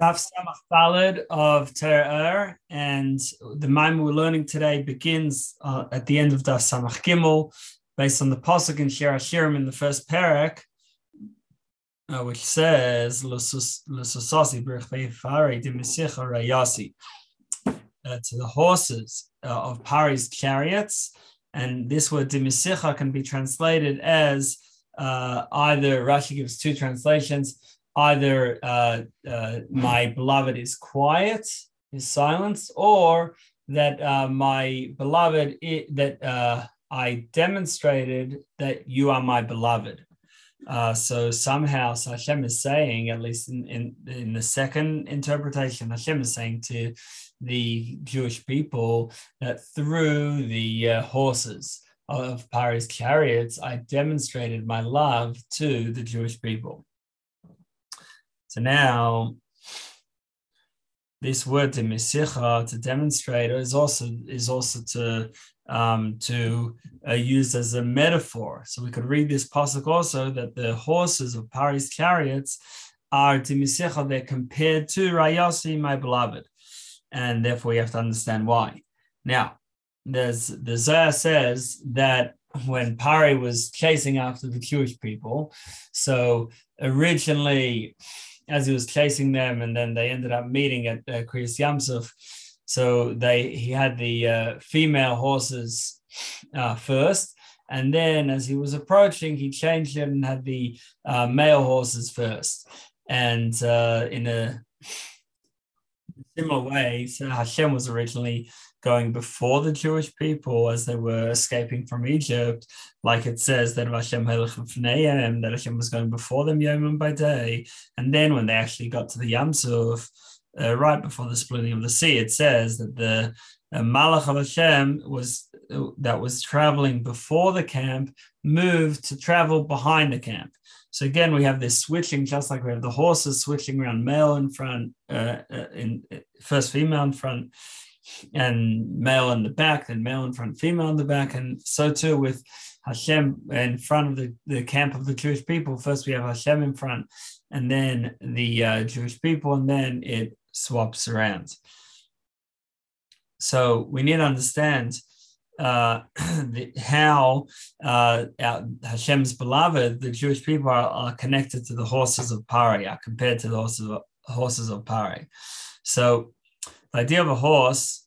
Daf Samach Dalid of Torah Ohr, and the maamar we're learning today begins uh, at the end of Daf Samach Gimel, based on the pasuk in Shir Hashirim in the first parak, uh, which says "L'susasi b'rechvei dimisicha rayasi" uh, to the horses uh, of Pari's chariots, and this word dimisicha can be translated as uh, either Rashi gives two translations either uh, uh, my beloved is quiet, is silenced, or that uh, my beloved that uh, I demonstrated that you are my beloved. Uh, so somehow Hashem is saying, at least in, in, in the second interpretation, Hashem is saying to the Jewish people that through the uh, horses of Pari's chariots, I demonstrated my love to the Jewish people. So now this word to misicha to demonstrate is also is also to um, to uh, use as a metaphor. So we could read this pasuk also that the horses of Pari's chariots are to misicha. They're compared to Rayasi, my beloved, and therefore you have to understand why. Now, there's the Zohar says that when Pari was chasing after the Jewish people, so originally as he was chasing them, and then they ended up meeting at uh, Kriyas. So they he had the uh, female horses uh, first, and then as he was approaching, he changed it and had the uh, male horses first. And uh, in a similar way, Hashem was originally going before the Jewish people as they were escaping from Egypt, like it says that Hashem that Hashem was going before them Yom by day. And then when they actually got to the Yam Suf, uh, right before the splitting of the sea, it says that the uh, Malach of Hashem was uh, that was traveling before the camp moved to travel behind the camp. So again, we have this switching, just like we have the horses switching around male in front, uh, uh in uh, first female in front, and male in the back, then male in front, female in the back, and so too with Hashem in front of the, the camp of the Jewish people. First, we have Hashem in front, and then the uh, Jewish people, and then it swaps around. So we need to understand uh, the, how uh, our, Hashem's beloved, the Jewish people, are, are, connected to the horses of Pari, are compared to the horses of, horses of Pari. So the idea of a horse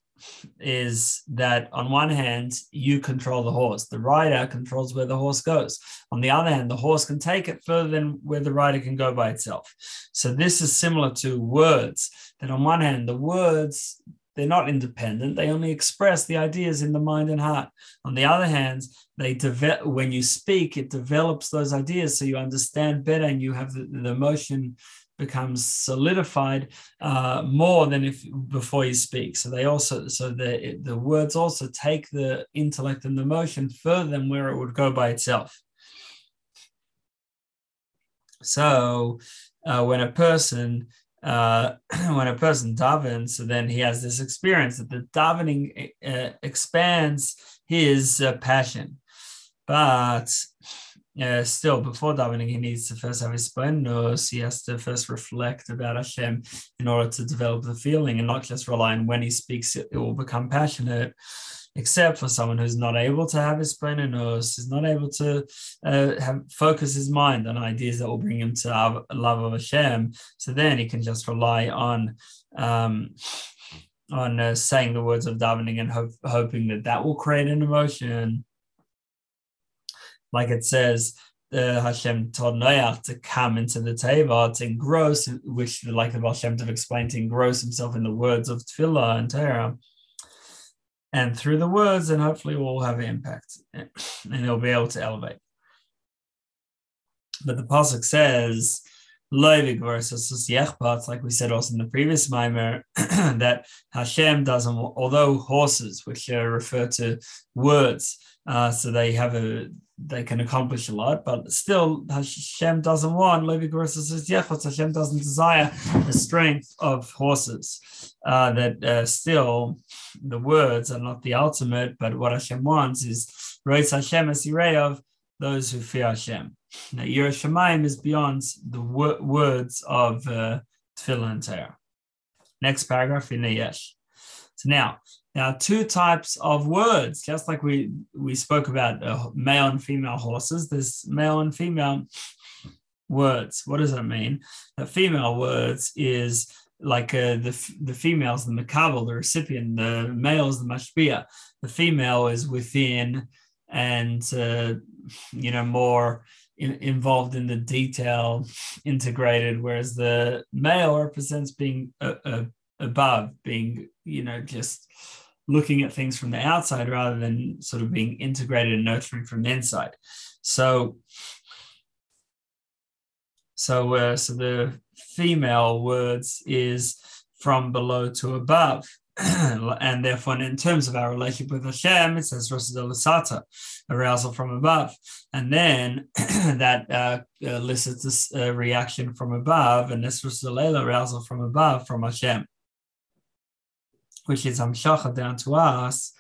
is that on one hand, you control the horse. The rider controls where the horse goes. On the other hand, the horse can take it further than where the rider can go by itself. So this is similar to words, that on one hand, the words, they're not independent. They only express the ideas in the mind and heart. On the other hand, they develop when you speak, it develops those ideas so you understand better and you have the, the emotion becomes solidified uh, more than if before you speak. So they also so the the words also take the intellect and the emotion further than where it would go by itself. So uh, when a person uh, when a person davens, so then he has this experience that the davening uh, expands his uh, passion, but uh, still before davening, he needs to first have hisbonenus. He has to first reflect about Hashem in order to develop the feeling and not just rely on when he speaks, it, it will become passionate. Except for someone who's not able to have hisbonenus, is not able to uh, have focus his mind on ideas that will bring him to our love of Hashem. So then he can just rely on um, on uh, saying the words of davening and hope, hoping that that will create an emotion like it says, uh, Hashem told Noach to come into the Teva to engross, which, like the Hashem to explain, to engross himself in the words of Tefillah and Torah. And through the words, and hopefully we'll have impact and he'll be able to elevate. But the Pasuk says, like we said also in the previous maamar, that Hashem doesn't, although horses, which refer to words, uh, so they have a they can accomplish a lot, but still Hashem doesn't want Levi Garissa says Hashem doesn't desire the strength of horses. Uh, that uh, still the words are not the ultimate, but what Hashem wants is Reis Hashem as of those who fear Hashem. Now Yiras Shamayim is beyond the wor- words of uh, Tefillah and Torah. Next paragraph in the yesh. So now, are two types of words, just like we we spoke about uh, male and female horses. There's male and female words. What does that mean? The female words is like uh, the the females, the makabel, the recipient. The male is the mashpia. The female is within and uh, you know more in, involved in the detail, integrated. Whereas the male represents being uh, uh, above, being you know just looking at things from the outside rather than sort of being integrated and nurturing from the inside. So so, uh, so the female words is from below to above. and therefore, in terms of our relationship with Hashem, it says Rosa arousal from above. And then that uh, elicits a uh, reaction from above, and this Rosa arousal from above from Hashem, which is Hamshacha down to us.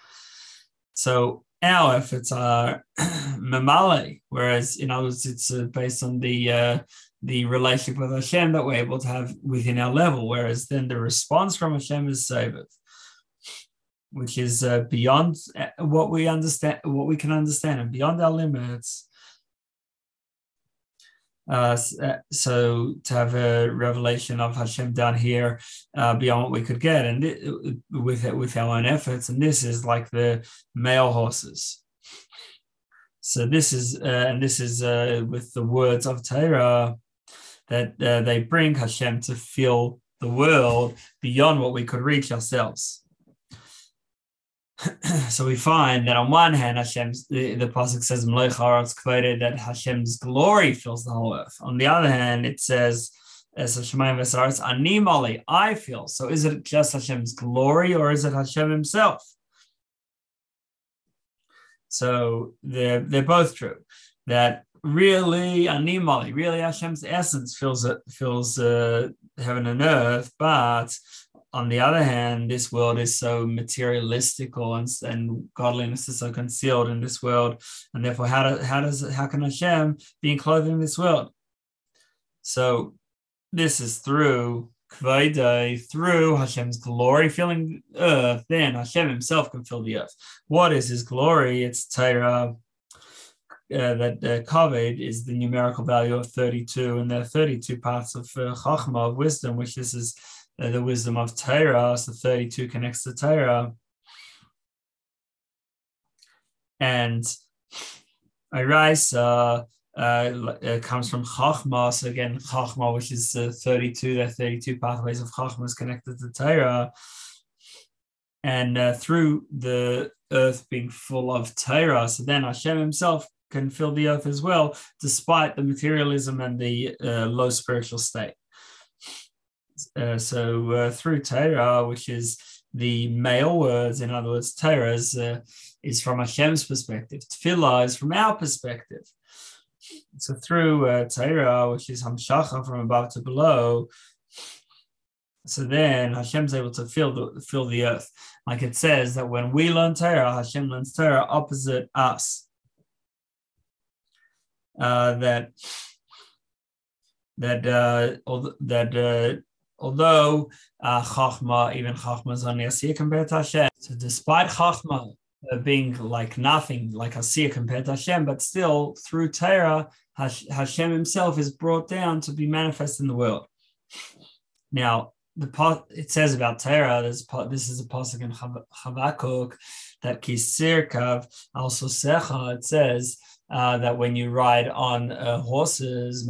So our efforts are mamale, whereas in others it's uh, based on the uh, the relationship with Hashem that we're able to have within our level, whereas then the response from Hashem is Sabbath, which is uh, beyond uh, what we understand, what we can understand, and beyond our limits. Uh, uh, so to have a revelation of Hashem down here uh, beyond what we could get, and it, with with our own efforts, and this is like the male horses. So this is uh, and this is uh, with the words of Torah that uh, they bring Hashem to fill the world beyond what we could reach ourselves. so we find that on one hand, Hashem's the, the pasuk says it's quoted that Hashem's glory fills the whole earth. On the other hand, it says as Hashemayim Vesaretz Animali, I feel. So is it just Hashem's glory or is it Hashem Himself? So they're they're both true. That really animali, really Hashem's essence fills it fills uh, heaven and earth. But on the other hand, this world is so materialistical and, and godliness is so concealed in this world, and therefore, how, do, how does how can Hashem be enclosed in this world? So, this is through Kvaidai, through Hashem's glory filling earth. Then Hashem Himself can fill the earth. What is His glory? It's Torah uh, that uh, is the numerical value of 32, and there are 32 parts of uh, of wisdom, which this is uh, the wisdom of Torah. So 32 connects to Torah. And Iraisa uh, uh, comes from Chachma. So again, Chachma, which is uh, 32, there are 32 pathways of Chachma is connected to Torah. And uh, through the earth being full of Torah, so then Hashem himself can fill the earth as well, despite the materialism and the uh, low spiritual state. Uh, so uh, through Torah, which is the male words, in other words, Torah is, uh, is from Hashem's perspective. Tefillah is from our perspective. So through uh, Torah, which is Hamshacha from above to below, so then Hashem's able to fill the fill the earth. Like it says that when we learn Torah, Hashem learns Torah opposite us uh, that that uh, that uh, although uh, Chachma, even Chachma is only Asiya compared to Hashem. So despite Chachma uh, being like nothing, like Asiya compared to Hashem, but still through Torah, Hashem himself is brought down to be manifest in the world. Now, the it says about Torah, this, this is a pasuk in Habakkuk that Kisir Kav, also Secha, it says, uh, that when you ride on uh, horses,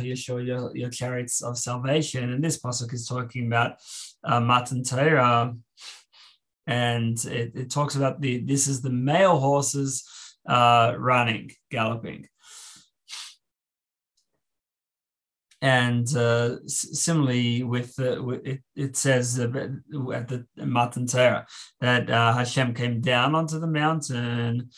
you show your, your chariots of salvation. And this pasuk is talking about uh, Matan Torah, and it, it, talks about the this is the male horses uh, running, galloping. And uh, similarly, with, with it, it says at the Matan Torah that uh, Hashem came down onto the mountain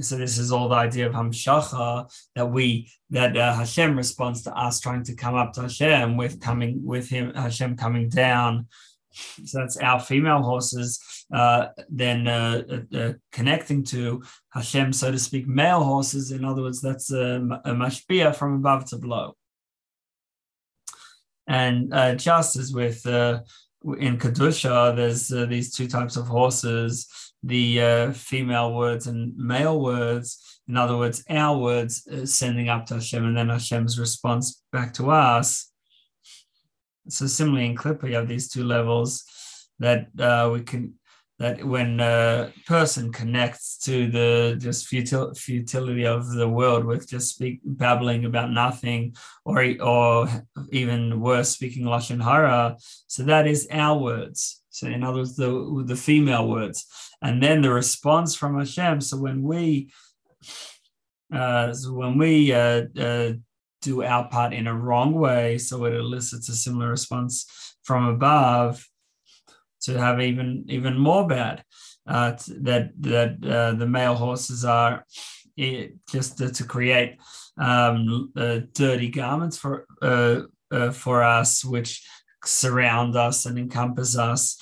so this is all the idea of hamshacha that we that uh, Hashem responds to us trying to come up to Hashem with coming with him Hashem coming down. So that's our female horses uh, then uh, uh, uh connecting to Hashem, so to speak, male horses. In other words, that's a, a from above to below. And uh, just as with in Kedusha, there's uh, these two types of horses the uh, female words and male words. In other words, our words uh, sending up to Hashem and then Hashem's response back to us. So similarly in Klippa, you have these two levels that uh, we can that when a person connects to the just futil, futility of the world with just speak babbling about nothing or or even worse speaking lashon hara so that is our words so in other words the the female words and then the response from Hashem so when we uh, so when we uh, uh, do our part in a wrong way so it elicits a similar response from above to have even even more bad. Uh, that that uh, the male horses are just to, create um, uh, dirty garments for for us, which surround us and encompass us.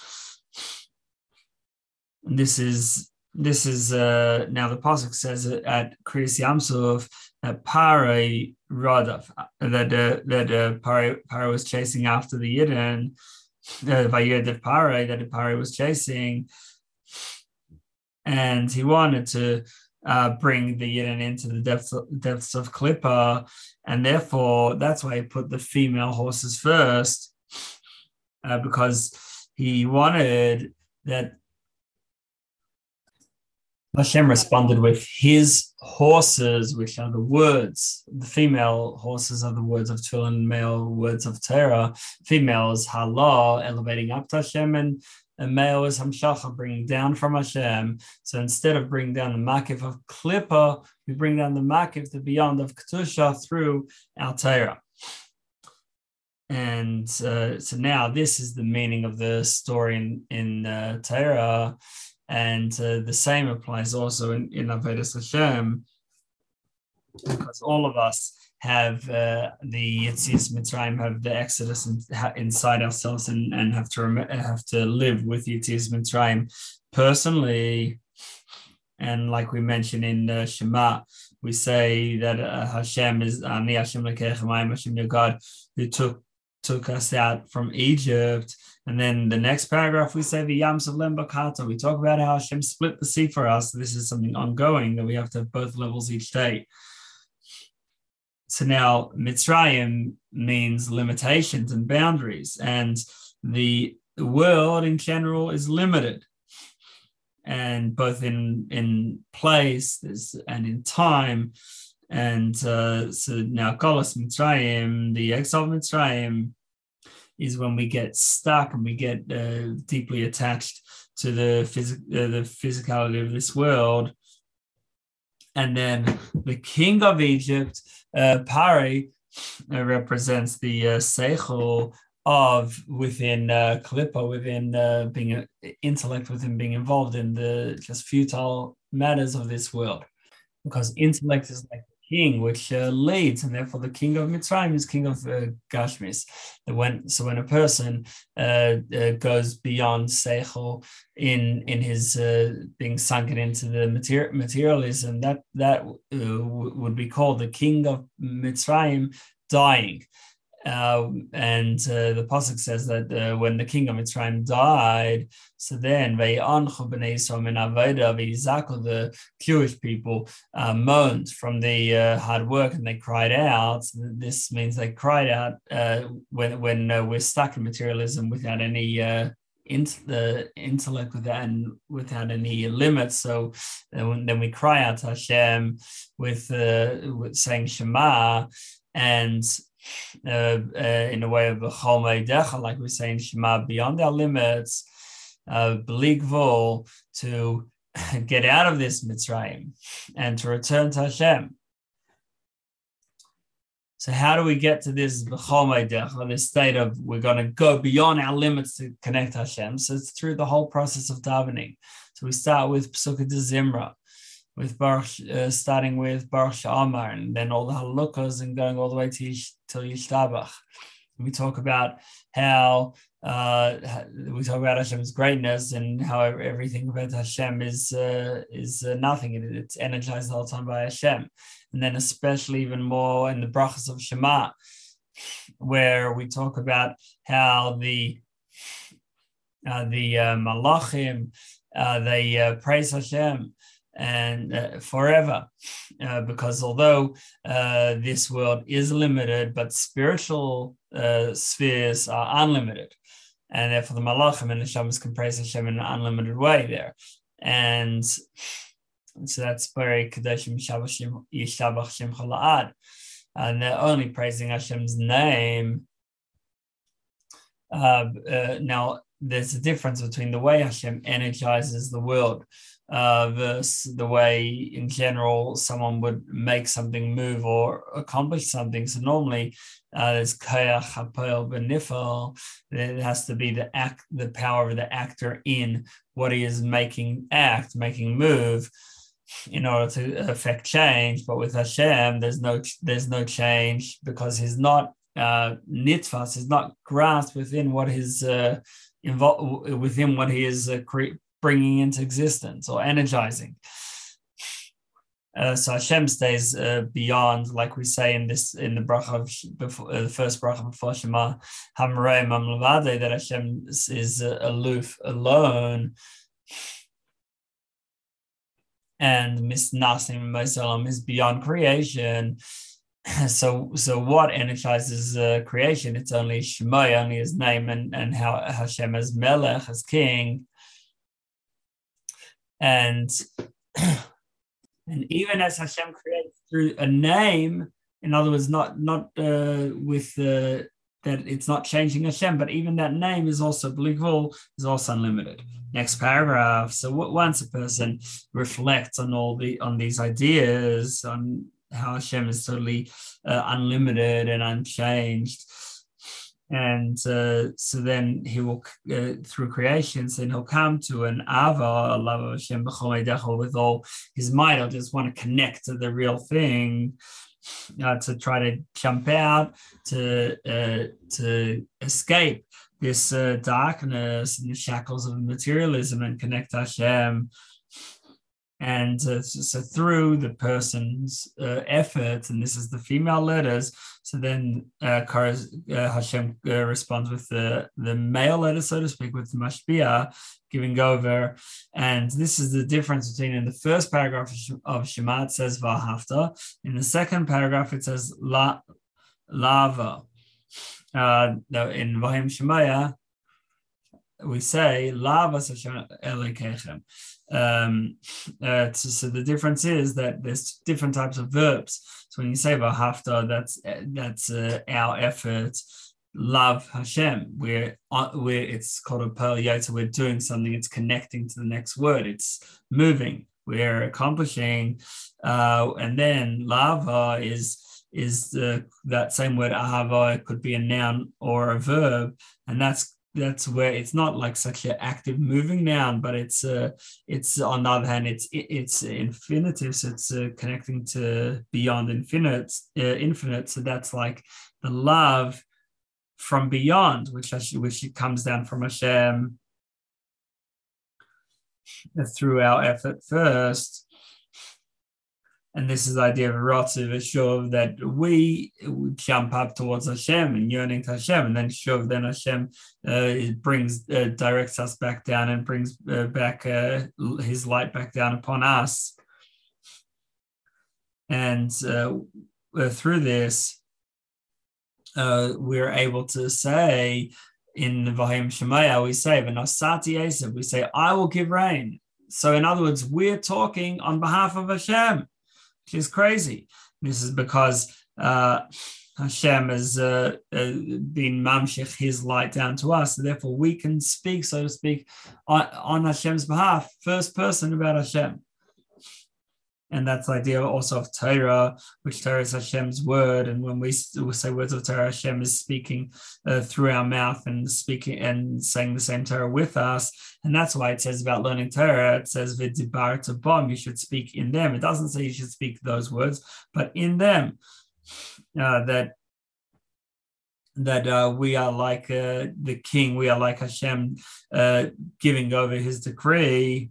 This is this is uh, now the pasuk says at Kriyas Yamsuf that Pare Radav that uh, that uh, Pare was chasing after the Yidden uh, Vayed Pare that Pare was chasing, and he wanted to uh, bring the Yidden into the depths of, depths of Klippa, and therefore that's why he put the female horses first, uh, because he wanted that Hashem responded with his horses, which are the words. The female horses are the words of Tefillin, male words of Torah. Female is Halah, elevating up to Hashem, and, and male is Hamshacha, bringing down from Hashem. So instead of bringing down the Makif of Klippa, we bring down the Makif, the beyond of Kedusha, through our Torah. And uh, so now this is the meaning of the story in, in uh, Torah and uh, the same applies also in, in Avodas Hashem, because all of us have uh, the Yetzias Mitzrayim, have the Exodus in, ha, inside ourselves, and, and have to rem- have to live with Yetzias Mitzrayim personally. And like we mentioned in uh, Shema, we say that uh, Hashem is Ani Hashem Hashem your God, who took took us out from Egypt and then the next paragraph, we say the Yams of Lembakata. We talk about how Hashem split the sea for us. This is something ongoing that we have to have both levels each day. So now Mitzrayim means limitations and boundaries, and the world in general is limited, and both in in place and in time. And uh, so now Galus Mitzrayim, the exile of Mitzrayim, is when we get stuck and we get uh, deeply attached to the, phys- uh, the physicality of this world. And then the king of Egypt, uh, Pari, uh, represents the uh, seichel of within uh, within uh, being an intellect, within being involved in the just futile matters of this world. Because intellect is like king which uh, leads, and therefore the king of Mitzrayim is king of uh, Gashmis. When so when a person uh, uh, goes beyond seichel in in his uh, being sunken into the material materialism, that that uh, w- would be called the king of Mitzrayim dying. Uh, and uh, the pasuk says that uh, when the king of Mitzrayim died, so then the Jewish people uh, moaned from the uh, hard work and they cried out. This means they cried out uh, when when we're stuck in materialism without any into the intellect without without any limits. So then we cry out to Hashem with, uh, with saying Shema, and in the way of Chol Decha, like we're saying, Shema beyond our limits, uh, Bligvol, to get out of this Mitzrayim and to return to Hashem. So how do we get to this this state of we're going to go beyond our limits to connect Hashem? So it's through the whole process of davening. So we start with Pesukei d'Zimra, with Baruch, uh, starting with Baruch She'amar, and then all the halukkas and going all the way to till Yishtabach. We talk about how uh, we talk about Hashem's greatness and how everything about Hashem is uh, is uh, nothing. It, it's energized the whole time by Hashem, and then especially even more in the brachas of Shema, where we talk about how the uh, the uh, Malachim, uh, they praise Hashem and uh, forever, uh, because although this world is limited, but spiritual spheres are unlimited, and therefore the Malachim and the Shamas can praise Hashem in an unlimited way there, and so that's very Kadeshim Yishabach Shem Chala'ad. And they're only praising Hashem's name. Uh, uh, now, there's a difference between the way Hashem energizes the world uh, versus the way, in general, someone would make something move or accomplish something. So normally, uh, there's kayach hapel benifel. It has to be the act, the power of the actor in what he is making act, making move in order to affect change. But with Hashem, there's no there's no change because he's not uh, nitfas, he's not grasped within what his uh, involved within what he is uh, bringing into existence or energizing. Uh, so Hashem stays uh, beyond, like we say in this in the bracha of before, uh, the first bracha before Shema Hamrei Mamlavade, that Hashem is uh, aloof, alone, and Miss Nasim Maisalam is beyond creation. So, so what energizes uh, creation? It's only Shemai, only his name, and and how Hashem as Melech, as King, and and even as Hashem creates through a name, in other words, not not uh, with the that it's not changing Hashem, but even that name is also believable, is also unlimited. Next paragraph. So once a person reflects on all the on these ideas, on how Hashem is totally uh, unlimited and unchanged, and uh, so then he will uh, through creations and he'll come to an ava a love of Hashem with all his might. I'll just want to connect to the real thing uh, to try to jump out, to uh, to escape this uh, darkness and the shackles of materialism and connect Hashem. And uh, so through the person's uh, effort, and this is the female letters, so then uh, Hashem responds with the, the male letter, so to speak, with the mashpia, giving over. And this is the difference between in the first paragraph of Shema, it says Vahafta. In the second paragraph, it says La, Lava. Uh, in Vahim Shemaya, we say Lava. Um, uh, so, so, the difference is that there's different types of verbs. So when you say Vahafta, that's that's uh, our effort love Hashem. We're uh, we're it's called a pearl yota. We're doing something. It's connecting to the next word. It's moving. We're accomplishing, uh, and then lava is is the that same word ahava could be a noun or a verb, and that's that's where it's not like such an active moving noun, but it's uh, it's on the other hand it's it's infinitive, so it's uh, connecting to beyond infinite, uh, infinite. So that's like the love from beyond, which actually which comes down from Hashem through our effort first. And this is the idea of Rotziv, shuv that we jump up towards Hashem and yearning to Hashem, and then shuv, then Hashem uh, brings uh, directs us back down and brings uh, back uh, His light back down upon us. And uh, uh, through this, we're able to say in the Vahim Shemaya, we say, V'nasati Esav, we say, I will give rain. So in other words, we're talking on behalf of Hashem, which is crazy. This is because uh, Hashem has uh, uh, been mamshich his light down to us. So therefore, we can speak, so to speak, on, on Hashem's behalf, first person about Hashem. And that's the idea also of Torah, which Torah is Hashem's word. And when we say words of Torah, Hashem is speaking uh, through our mouth and speaking and saying the same Torah with us. And that's why it says about learning Torah, it says Vidibar to bomb, you should speak in them. It doesn't say you should speak those words, but in them. Uh, that that uh, we are like uh, the king, we are like Hashem uh, giving over his decree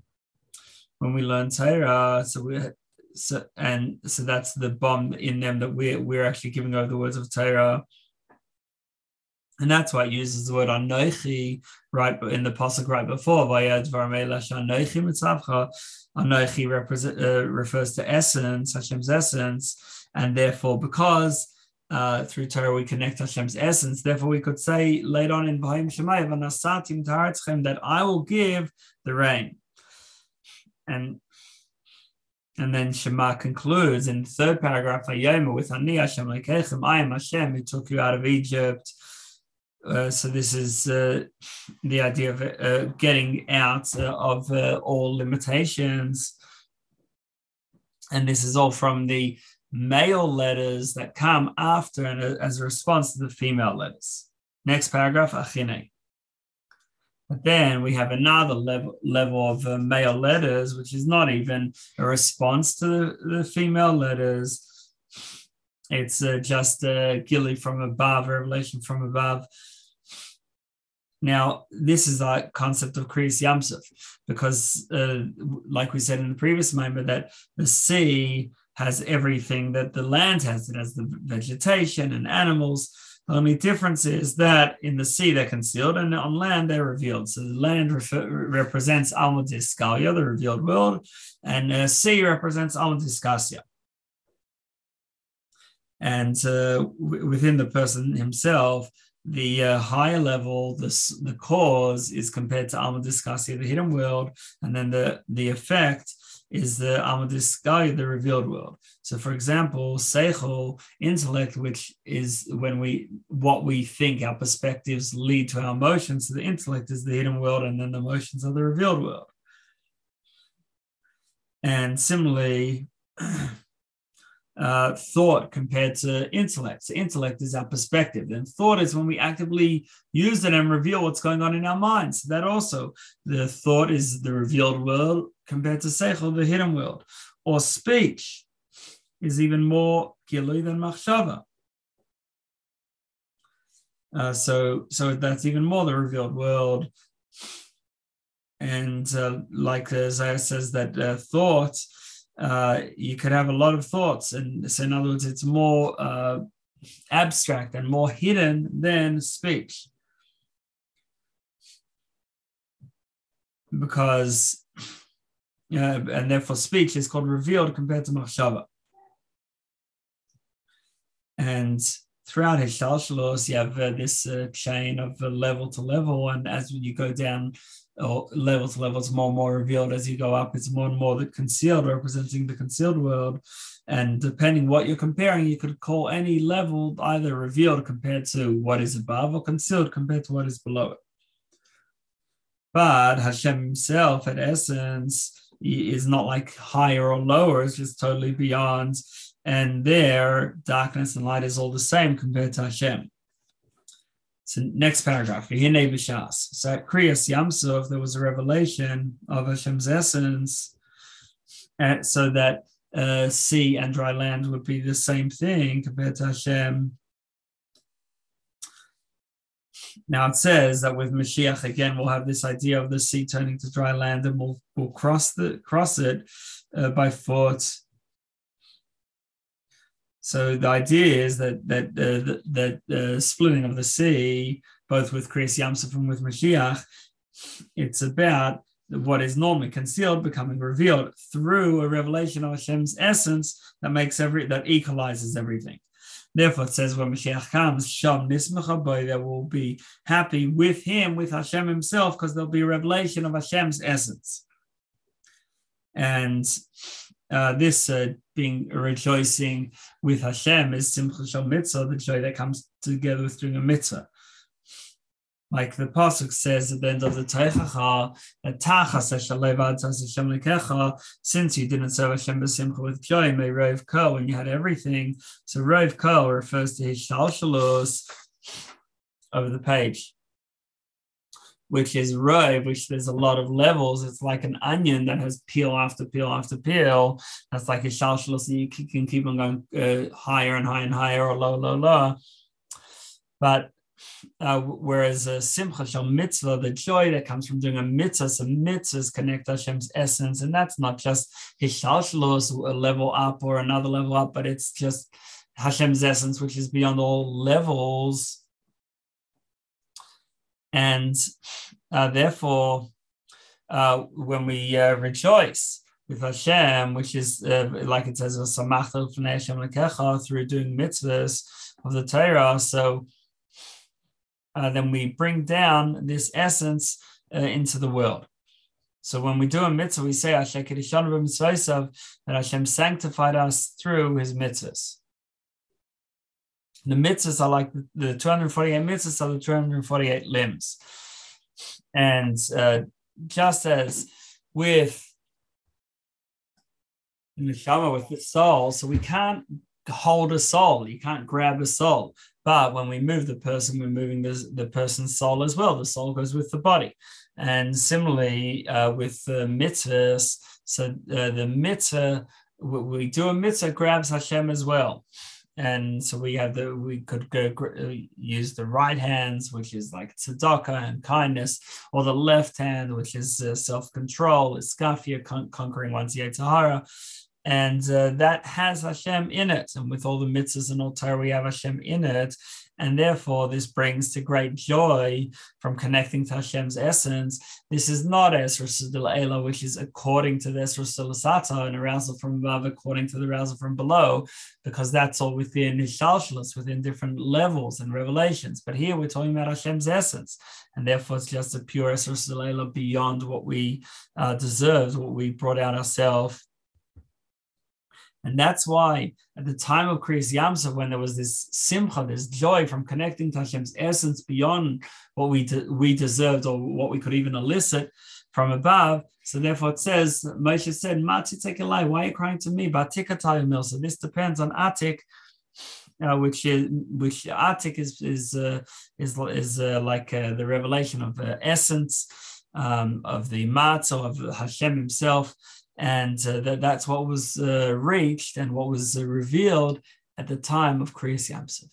when we learn Torah. So we so and so that's the bomb in them that we're we're actually giving over the words of Torah. And that's why it uses the word anochi right in the pasuk right before. Anochi represent, uh, refers to essence, Hashem's essence, and therefore, because uh, through Torah we connect Hashem's essence, therefore we could say later on in Bahim Shemai, that I will give the rain. And and then Shema concludes in the third paragraph, Ayoma with Ani Hashem I am Hashem who took you out of Egypt. Uh, so this is uh, the idea of uh, getting out uh, of uh, all limitations. And this is all from the male letters that come after and as a response to the female letters. Next paragraph, Achine. But then we have another level, level of uh, male letters, which is not even a response to the, the female letters. It's uh, just a giluy from above, revelation from above. Now, this is a concept of Kriyas Yamsuf, because, uh, like we said in the previous member, that the sea has everything that the land has. It has the vegetation and animals. The only difference is that in the sea they're concealed and on land they're revealed. So the land refer, represents Alma Diskalia, the revealed world, and the sea represents Alma Diskasia. And uh, w- within the person himself, the uh, higher level, the, the cause is compared to Alma Diskasia, the hidden world, and then the, the effect is the Amadiskai, the revealed world. So, for example, Seichel, intellect, which is when we what we think, our perspectives lead to our emotions. So the intellect is the hidden world, and then the emotions are the revealed world. And similarly, uh, thought compared to intellect. So intellect is our perspective, and thought is when we actively use it and reveal what's going on in our minds. So that also, the thought is the revealed world compared to seichel, the hidden world. Or speech is even more gilui than machshava. Uh, so, so that's even more the revealed world. And uh, like Isaiah says that uh, thought uh, you could have a lot of thoughts. And so, in other words, it's more uh, abstract and more hidden than speech. Because, uh, and therefore, speech is called revealed compared to machshava. And throughout his shalshalos, you have uh, this uh, chain of uh, level to level. And as you go down or level to level, it's more and more revealed as you go up. It's more and more the concealed, representing the concealed world. And depending what you're comparing, you could call any level either revealed compared to what is above or concealed compared to what is below it. But Hashem himself, at essence, is not like higher or lower, it's just totally beyond. And there, darkness and light is all the same compared to Hashem. So next paragraph, So at Kriyas Yamsuf, there was a revelation of Hashem's essence, and so that uh, sea and dry land would be the same thing compared to Hashem. Now it says that with Mashiach again, we'll have this idea of the sea turning to dry land, and we'll we'll cross the cross it uh, by foot so the idea is that that uh, that the splitting of the sea, both with Kriyas Yamsuf and with Mashiach, it's about what is normally concealed becoming revealed through a revelation of Hashem's essence that makes every that equalizes everything. Therefore, it says when Mashiach comes, Sham Nismachaboy, they will be happy with him, with Hashem himself, because there'll be a revelation of Hashem's essence. And uh, this uh, being rejoicing with Hashem is Simcha Shel Mitzvah, the joy that comes together with doing a mitzvah. Like the pasuk says at the end of the Tochacha, since you didn't serve Hashem b'simcha with joy, may Rov Kol, when you had everything. So Rov Kol refers to his shalshalos over the page which is rove, which there's a lot of levels. It's like an onion that has peel after peel after peel. That's like a shalshal, so you can keep on going uh, higher and higher and higher or low, low, low. But uh, whereas a simcha shel mitzvah, the joy that comes from doing a mitzvah, so mitzvahs connect Hashem's essence, and that's not just hishalshalos, a level up or another level up, but it's just Hashem's essence, which is beyond all levels. And uh, therefore, uh, when we uh, rejoice with Hashem, which is uh, like it says, through doing mitzvahs of the Torah, so uh, then we bring down this essence uh, into the world. So when we do a mitzvah, we say that Hashem sanctified us through His mitzvahs. The mitzvahs are like the 248 mitzvahs are the 248 limbs. And uh, just as with neshama, with the soul, so we can't hold a soul, you can't grab a soul. But when we move the person, we're moving the, the person's soul as well. The soul goes with the body. And similarly uh, with the mitzvahs, so uh, the mitzvah, we do a mitzvah grabs Hashem as well and so we have the we could go uh, use the right hands which is like tzedakah and kindness or the left hand which is uh, self-control is skafia con- conquering one's yetzer hara and uh, that has Hashem in it and with all the mitzvahs and all Torah we have Hashem in it and therefore, this brings to great joy from connecting to Hashem's essence. This is not Esra Ela, which is according to the Esra Sata, an arousal from above, according to the arousal from below, because that's all within Hishalshalas, within different levels and revelations. But here we're talking about Hashem's essence. And therefore, it's just a pure Esra beyond what we uh, deserve, what we brought out ourselves and that's why at the time of Kriyas Yamsuf, when there was this simcha, this joy from connecting to Hashem's essence beyond what we, de- we deserved or what we could even elicit from above. So therefore it says, Moshe said, Mati take a lie. Why are you crying to me? Batikatayimil. So this depends on Atik. Uh, which is which Atik is is uh, is is uh, like uh, the revelation of the essence um, of the matzah of Hashem Himself, and uh, that, that's what was uh, reached and what was uh, revealed at the time of Kriyas.